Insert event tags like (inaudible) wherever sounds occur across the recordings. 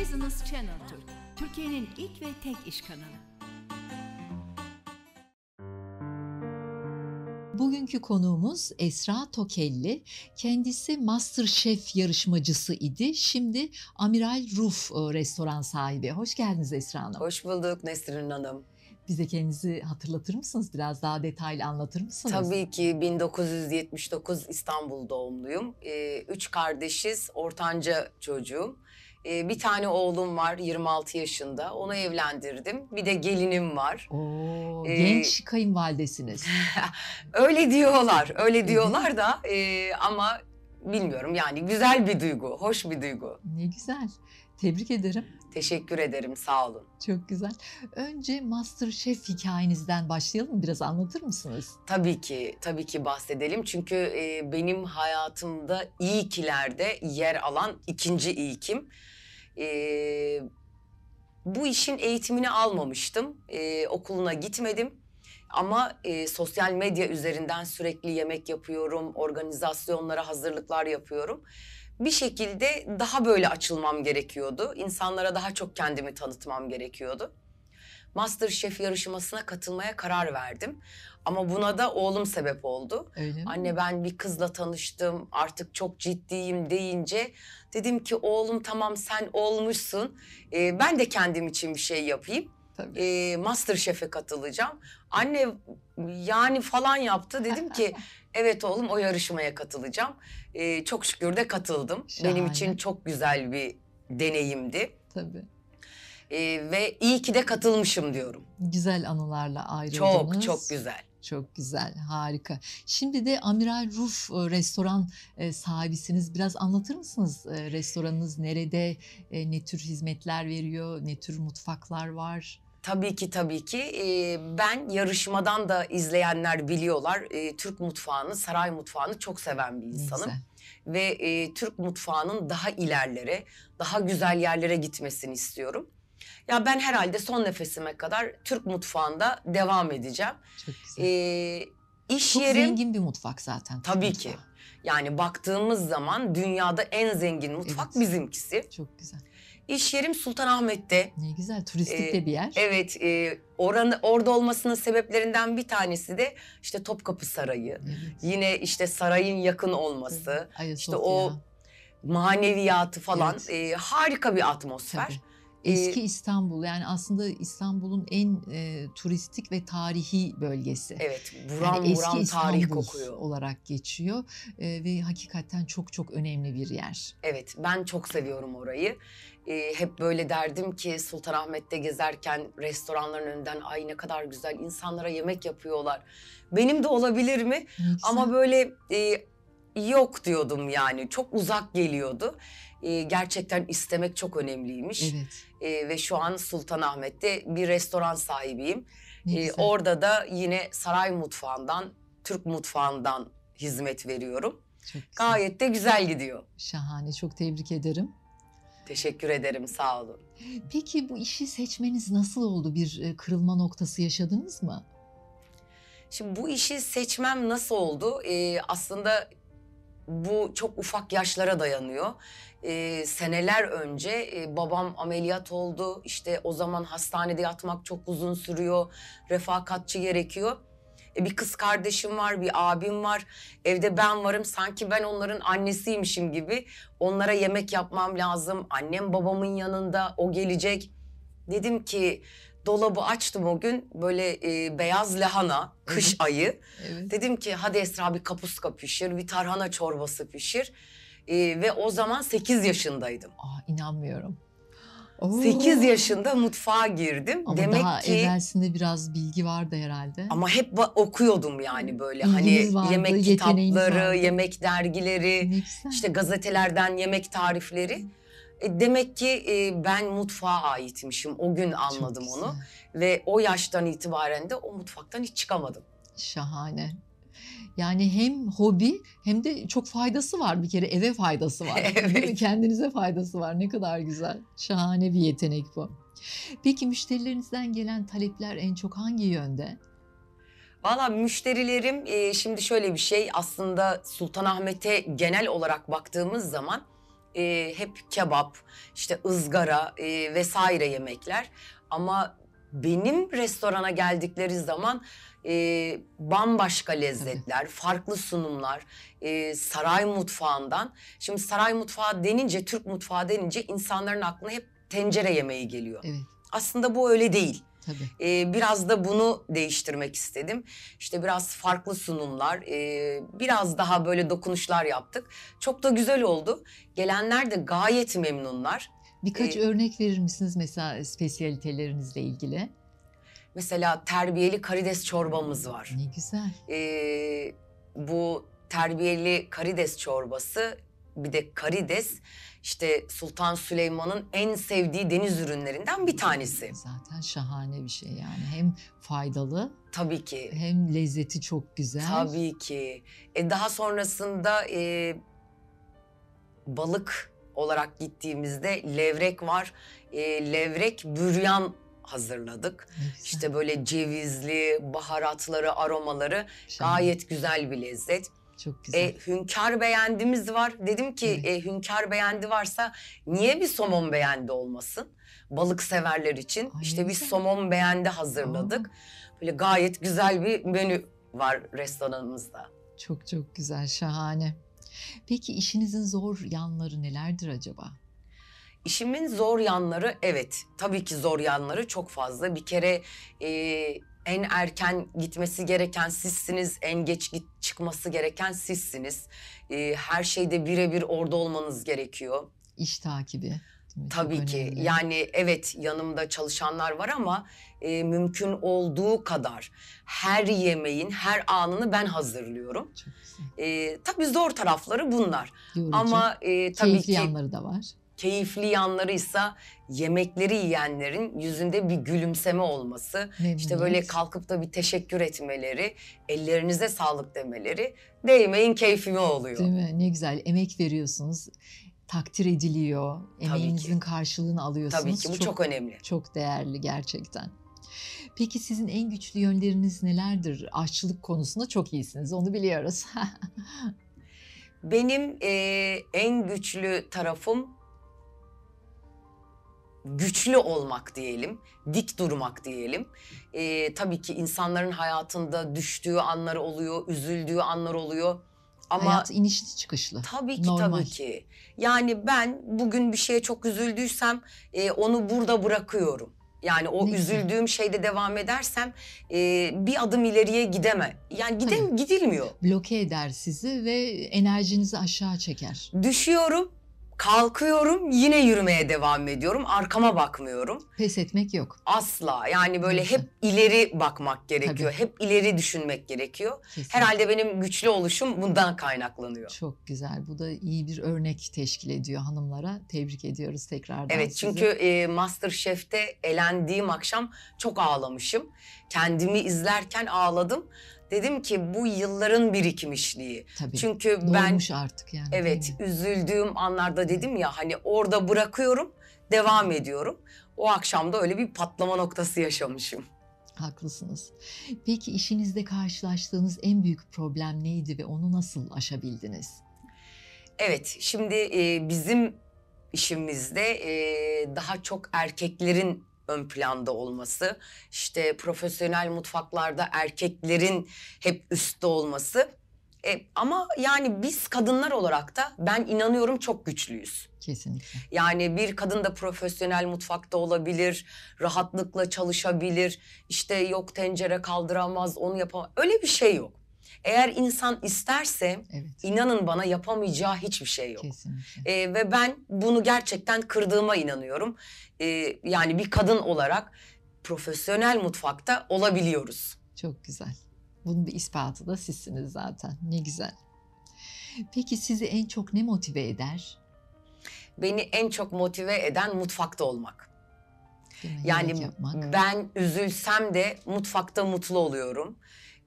Business Channel Türk, Türkiye'nin ilk ve tek iş kanalı. Bugünkü konuğumuz Esra Tokelli. Kendisi Masterchef yarışmacısı idi. Şimdi Amiral Ruf e, restoran sahibi. Hoş geldiniz Esra Hanım. Hoş bulduk Nesrin Hanım. Bize kendinizi hatırlatır mısınız? Biraz daha detaylı anlatır mısınız? Tabii ki 1979 İstanbul doğumluyum. Ee, üç kardeşiz, ortanca çocuğum. Ee, bir tane oğlum var 26 yaşında. Onu evlendirdim. Bir de gelinim var. Oo, Ee, genç kayınvalidesiniz. (laughs) Öyle diyorlar, öyle diyorlar da e, ama bilmiyorum yani güzel bir duygu, hoş bir duygu. Ne güzel. Tebrik ederim. Teşekkür ederim, sağ olun. Çok güzel. Önce Masterchef hikayenizden başlayalım? Biraz anlatır mısınız? Tabii ki, tabii ki bahsedelim. Çünkü e, benim hayatımda ilklerde yer alan ikinci ilkim. E, bu işin eğitimini almamıştım. E, okuluna gitmedim. Ama e, sosyal medya üzerinden sürekli yemek yapıyorum, organizasyonlara hazırlıklar yapıyorum. Bir şekilde daha böyle açılmam gerekiyordu. İnsanlara daha çok kendimi tanıtmam gerekiyordu. Masterchef yarışmasına katılmaya karar verdim. Ama buna da oğlum sebep oldu. Öyle mi? Anne ben bir kızla tanıştım artık çok ciddiyim deyince dedim ki oğlum tamam sen olmuşsun. Ee, ben de kendim için bir şey yapayım. Tabii. Ee, Masterchef'e katılacağım. Anne yani falan yaptı. Dedim ki (laughs) evet oğlum o yarışmaya katılacağım. Ee, çok şükür de katıldım. Benim Şahane. için çok güzel bir deneyimdi. Tabii. Ee, ve iyi ki de katılmışım diyorum. Güzel anılarla ayrıldınız. Çok çok güzel. Çok güzel, harika. Şimdi de Amiral Ruf e, restoran e, sahibisiniz. Biraz anlatır mısınız e, restoranınız nerede, ne tür hizmetler veriyor, ne tür mutfaklar var? Tabii ki tabii ki. Ee, ben yarışmadan da izleyenler biliyorlar. Ee, Türk mutfağını, saray mutfağını çok seven bir insanım. güzel. Ve e, Türk mutfağının daha ilerlere, daha güzel yerlere gitmesini istiyorum. Ya ben herhalde son nefesime kadar Türk mutfağında devam edeceğim. Çok güzel. Ee, iş Çok yerim zengin bir mutfak zaten. Türk Tabii mutfağı. ki. yani baktığımız zaman dünyada en zengin mutfak Evet. bizimkisi. Çok güzel. İş yerim Sultanahmet'te. Ne güzel, turistik Ee, de bir yer. Evet, e, oranı orada olmasının sebeplerinden bir tanesi de işte Topkapı Sarayı. Evet. Yine işte sarayın yakın olması, Ayasofya. işte o maneviyatı falan Evet. e, harika bir atmosfer. Tabii. Ee, Eski İstanbul yani aslında İstanbul'un en e, turistik ve tarihi bölgesi. Evet, Yani buram eski buram İstanbul tarih kokuyor. olarak geçiyor E, ve hakikaten çok çok önemli bir yer. Evet, ben çok seviyorum orayı. E, hep böyle derdim ki Sultanahmet'te gezerken restoranların önünden ay ne kadar güzel insanlara yemek yapıyorlar. Benim de olabilir mi? Ne güzel. Ama böyle e, yok diyordum yani çok uzak geliyordu. E, gerçekten istemek çok önemliymiş. evet. E, ve şu an Sultanahmet'te bir restoran sahibiyim. E, orada da yine saray mutfağından, Türk mutfağından hizmet veriyorum. çok güzel. Gayet de güzel gidiyor. Şahane. Çok tebrik ederim. Teşekkür ederim, sağ olun. Peki bu işi seçmeniz nasıl oldu? Bir e, kırılma noktası yaşadınız mı? Şimdi bu işi seçmem nasıl oldu? E, aslında bu çok ufak yaşlara dayanıyor. Ee, seneler önce e, babam ameliyat oldu. İşte o zaman hastanede yatmak çok uzun sürüyor. Refakatçi gerekiyor. E, bir kız kardeşim var, bir abim var. Evde ben varım. Sanki ben onların annesiymişim gibi. Onlara yemek yapmam lazım. Annem babamın yanında, o gelecek. Dedim ki dolabı açtım o gün. Böyle e, beyaz lahana, kış ayı. Evet. Dedim ki hadi Esra bir kapuska pişir, bir tarhana çorbası pişir. Ee, ve o zaman 8 yaşındaydım. Aa, inanmıyorum. Oo. 8 yaşında mutfağa girdim. Ama Demek daha ki evvelsinde biraz bilgi vardı herhalde. ama hep okuyordum yani böyle İlginiz hani vardı, yemek kitapları, vardı. yemek dergileri, işte gazetelerden yemek tarifleri. E, demek ki e, ben mutfağa aitmişim. O gün anladım onu ve o yaştan itibaren de o mutfaktan hiç çıkamadım. Şahane. Yani hem hobi hem de çok faydası var bir kere eve faydası var. (laughs) Değil mi? Evet. Kendinize faydası var. Ne kadar güzel. Şahane bir yetenek bu. Peki müşterilerinizden gelen talepler en çok hangi yönde? Valla müşterilerim e, şimdi şöyle bir şey aslında Sultanahmet'e genel olarak baktığımız zaman e, hep kebap, işte ızgara e, vesaire yemekler. Ama benim restorana geldikleri zaman e, bambaşka lezzetler, farklı sunumlar, e, saray mutfağından. Şimdi saray mutfağı denince, Türk mutfağı denince insanların aklına hep tencere yemeği geliyor. Evet Aslında bu öyle değil. tabii. Ee, biraz da bunu değiştirmek istedim. İşte biraz farklı sunumlar, e, biraz daha böyle dokunuşlar yaptık. Çok da güzel oldu. Gelenler de gayet memnunlar. Birkaç e- örnek verir misiniz mesela spesiyalitelerinizle ilgili? Mesela terbiyeli karides çorbamız var. Ne güzel. Ee, bu terbiyeli karides çorbası bir de karides işte Sultan Süleyman'ın en sevdiği deniz ürünlerinden bir tanesi. Zaten şahane bir şey yani. Hem faydalı Tabii ki. hem lezzeti çok güzel. Tabii ki. E, daha sonrasında e, balık olarak gittiğimizde levrek var. E, levrek büryan hazırladık. Güzel, İşte böyle cevizli, baharatları, aromaları şahane. gayet güzel bir lezzet. çok güzel. E, hünkâr beğendimiz var. Dedim ki Evet. e, hünkâr beğendi varsa niye bir somon beğendi olmasın? Balık severler için. Ay, işte bir güzel. somon beğendi hazırladık. Böyle gayet güzel bir menü var restoranımızda. Çok çok güzel, şahane. Peki işinizin zor yanları nelerdir acaba? İşimin zor yanları evet tabii ki zor yanları çok fazla. Bir kere e, en erken gitmesi gereken sizsiniz, en geç git çıkması gereken sizsiniz. E, her şeyde birebir orada olmanız gerekiyor. İş takibi. Tabii ki önemli. yani evet yanımda çalışanlar var ama e, mümkün olduğu kadar her yemeğin her anını ben hazırlıyorum. Çok güzel. E, tabii zor tarafları bunlar Yorucu. ama e, tabii keyifli ki yanları da var. Keyifli yanlarıysa yemekleri yiyenlerin yüzünde bir gülümseme olması, işte böyle Memnuniyet. kalkıp da bir teşekkür etmeleri, ellerinize sağlık demeleri değmeyin keyfime oluyor. Değil mi? Ne güzel. Emek veriyorsunuz. Takdir ediliyor. Emeğinizin karşılığını alıyorsunuz. Tabii ki bu çok, önemli. Çok değerli gerçekten. Peki sizin en güçlü yönleriniz nelerdir? Aşçılık konusunda çok iyisiniz, onu biliyoruz. (laughs) Benim eee, en güçlü tarafım güçlü olmak diyelim, dik durmak diyelim. Eee, tabii ki insanların hayatında düştüğü anlar oluyor, üzüldüğü anlar oluyor. Ama Hayat inişli çıkışlı. tabii ki normal. tabii ki. Yani ben bugün bir şeye çok üzüldüysem eee, onu burada bırakıyorum. Yani o Ne güzel. üzüldüğüm şeyde devam edersem eee, bir adım ileriye gideme. Yani gidem gidilmiyor. Bloke eder sizi ve enerjinizi aşağı çeker. Düşüyorum, kalkıyorum, yine yürümeye devam ediyorum. Arkama bakmıyorum. Pes etmek yok. Asla. Yani böyle hep ileri bakmak gerekiyor. Hep ileri düşünmek gerekiyor. Kesinlikle. Herhalde benim güçlü oluşum bundan kaynaklanıyor. Çok güzel. Bu da iyi bir örnek teşkil ediyor hanımlara. Tebrik ediyoruz tekrardan Evet sizi. çünkü e, Masterchef'te elendiğim akşam çok ağlamışım. Kendimi izlerken ağladım. Dedim ki bu yılların birikmişliği. Tabii. Çünkü ben Doğmuş artık yani. Evet, üzüldüğüm anlarda dedim ya hani orada bırakıyorum, devam ediyorum. O akşam da öyle bir patlama noktası yaşamışım. Haklısınız. Peki işinizde karşılaştığınız en büyük problem neydi ve onu nasıl aşabildiniz? Evet, şimdi e, bizim işimizde e, daha çok erkeklerin ön planda olması, işte profesyonel mutfaklarda erkeklerin hep üstte olması. E, ama yani biz kadınlar olarak da ben inanıyorum çok güçlüyüz. Kesinlikle. Yani bir kadın da profesyonel mutfakta olabilir, rahatlıkla çalışabilir. İşte yok tencere kaldıramaz, onu yapamaz. Öyle bir şey yok. Eğer insan isterse Evet. inanın bana yapamayacağı hiçbir şey yok. Kesinlikle. Ee, ve ben bunu gerçekten kırdığıma inanıyorum. Ee, yani bir kadın olarak profesyonel mutfakta olabiliyoruz. Çok güzel. Bunun bir ispatı da sizsiniz zaten. Ne güzel. Peki sizi en çok ne motive eder? Beni en çok motive eden mutfakta olmak. Yani ben üzülsem de mutfakta mutlu oluyorum.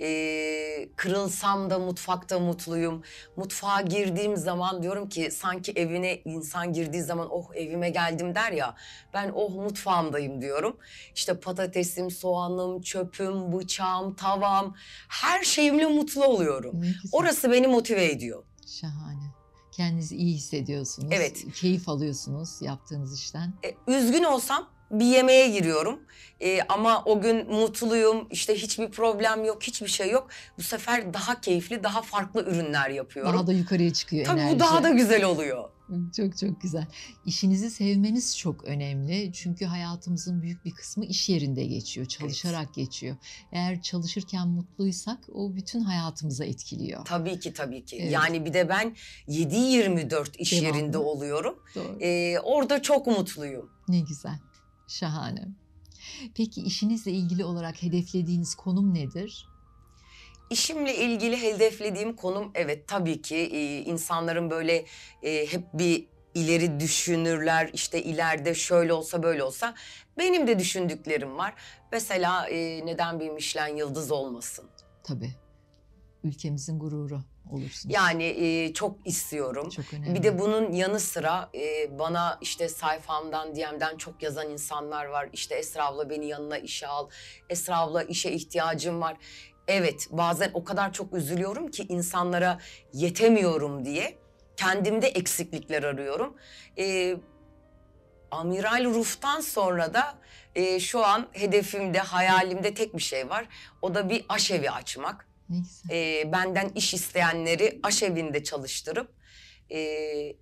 Ee, kırılsam da mutfakta mutluyum. Mutfağa girdiğim zaman diyorum ki sanki evine insan girdiği zaman oh evime geldim der ya. Ben oh mutfağımdayım diyorum. İşte patatesim, soğanım, çöpüm, bıçağım, tavam her şeyimle mutlu oluyorum. Orası beni motive ediyor. Şahane. Kendinizi iyi hissediyorsunuz. Evet. Keyif alıyorsunuz yaptığınız işten. E, üzgün olsam bir yemeğe giriyorum. E, ama o gün mutluyum, işte hiçbir problem yok, hiçbir şey yok. Bu sefer daha keyifli, daha farklı ürünler yapıyorum. Daha da yukarıya çıkıyor Tabii enerji. bu daha da güzel oluyor. Çok çok güzel. İşinizi sevmeniz çok önemli. Çünkü hayatımızın büyük bir kısmı iş yerinde geçiyor, çalışarak geçiyor. Eğer çalışırken mutluysak o bütün hayatımıza etkiliyor. Tabii ki tabii ki. Evet. Yani bir de ben 7-24 iş Devamlı. yerinde oluyorum. Doğru. E, orada çok mutluyum. Ne güzel. Şahane. Peki işinizle ilgili olarak hedeflediğiniz konum nedir? İşimle ilgili hedeflediğim konum evet tabii ki e, insanların böyle e, hep bir ileri düşünürler işte ileride şöyle olsa böyle olsa benim de düşündüklerim var. Mesela e, neden bir Michelin yıldız olmasın? Tabii. Ülkemizin gururu olursunuz. Yani e, çok istiyorum. çok önemli. Bir de bunun yanı sıra e, bana işte sayfamdan, DM'den çok yazan insanlar var. İşte Esra abla beni yanına işe al. Esra abla işe ihtiyacım var. Evet bazen o kadar çok üzülüyorum ki insanlara yetemiyorum diye. Kendimde eksiklikler arıyorum. E, Amiral Ruf'tan sonra da e, şu an hedefimde, hayalimde tek bir şey var. O da bir aşevi açmak. E, benden iş isteyenleri aşevinde çalıştırıp e,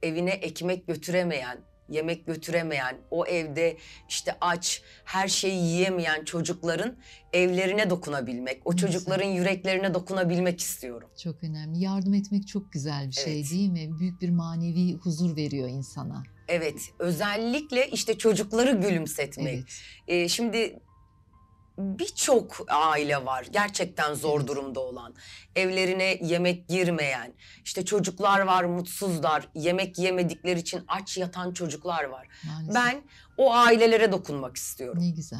evine ekmek götüremeyen, yemek götüremeyen, o evde işte aç, her şeyi yiyemeyen çocukların evlerine dokunabilmek, o çocukların yüreklerine dokunabilmek istiyorum. Çok önemli. Yardım etmek çok güzel bir şey Evet. değil mi? Büyük bir manevi huzur veriyor insana. Evet, özellikle işte çocukları gülümsetmek. Evet. E, şimdi birçok aile var gerçekten zor durumda olan. Evlerine yemek girmeyen, işte çocuklar var mutsuzlar, yemek yemedikleri için aç yatan çocuklar var. Maalesef. Ben o ailelere dokunmak istiyorum. Ne güzel.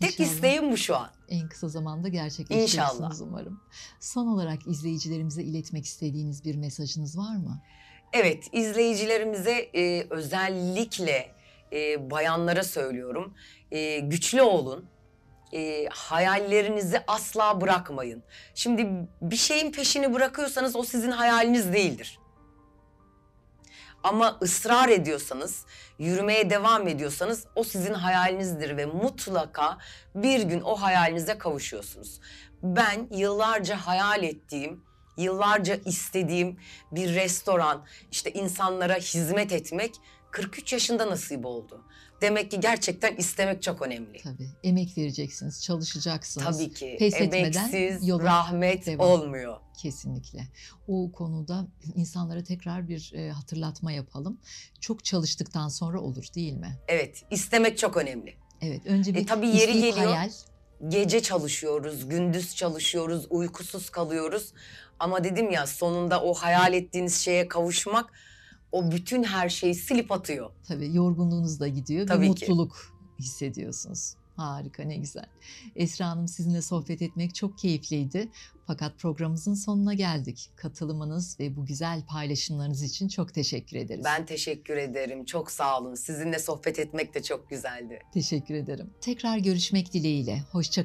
Tek İnşallah isteğim bu şu an. En kısa zamanda gerçekleştirirsiniz İnşallah. umarım. Son olarak izleyicilerimize iletmek istediğiniz bir mesajınız var mı? Evet, izleyicilerimize e, özellikle e, bayanlara söylüyorum. E, güçlü olun. E, hayallerinizi asla bırakmayın. Şimdi bir şeyin peşini bırakıyorsanız o sizin hayaliniz değildir. Ama ısrar ediyorsanız, yürümeye devam ediyorsanız o sizin hayalinizdir ve mutlaka bir gün o hayalinize kavuşuyorsunuz. Ben yıllarca hayal ettiğim, yıllarca istediğim bir restoran, işte insanlara hizmet etmek 43 yaşında nasip oldu. Demek ki gerçekten istemek çok önemli. Tabii. Emek vereceksiniz, çalışacaksınız. Tabii ki Pes emeksiz yola rahmet devam. olmuyor. Kesinlikle. O konuda insanlara tekrar bir e, hatırlatma yapalım. Çok çalıştıktan sonra olur değil mi? Evet, istemek çok önemli. Evet. Önce bir E, tabii yeri geliyor. hayal. Gece çalışıyoruz, gündüz çalışıyoruz, uykusuz kalıyoruz. Ama dedim ya sonunda o hayal ettiğiniz şeye kavuşmak o bütün her şeyi silip atıyor. Tabii yorgunluğunuz da gidiyor. Tabii bir ki. mutluluk hissediyorsunuz. Harika ne güzel. Esra Hanım sizinle sohbet etmek çok keyifliydi. Fakat programımızın sonuna geldik. Katılımınız ve bu güzel paylaşımlarınız için çok teşekkür ederiz. Ben teşekkür ederim. Çok sağ olun. Sizinle sohbet etmek de çok güzeldi. teşekkür ederim. Tekrar görüşmek dileğiyle. Hoşça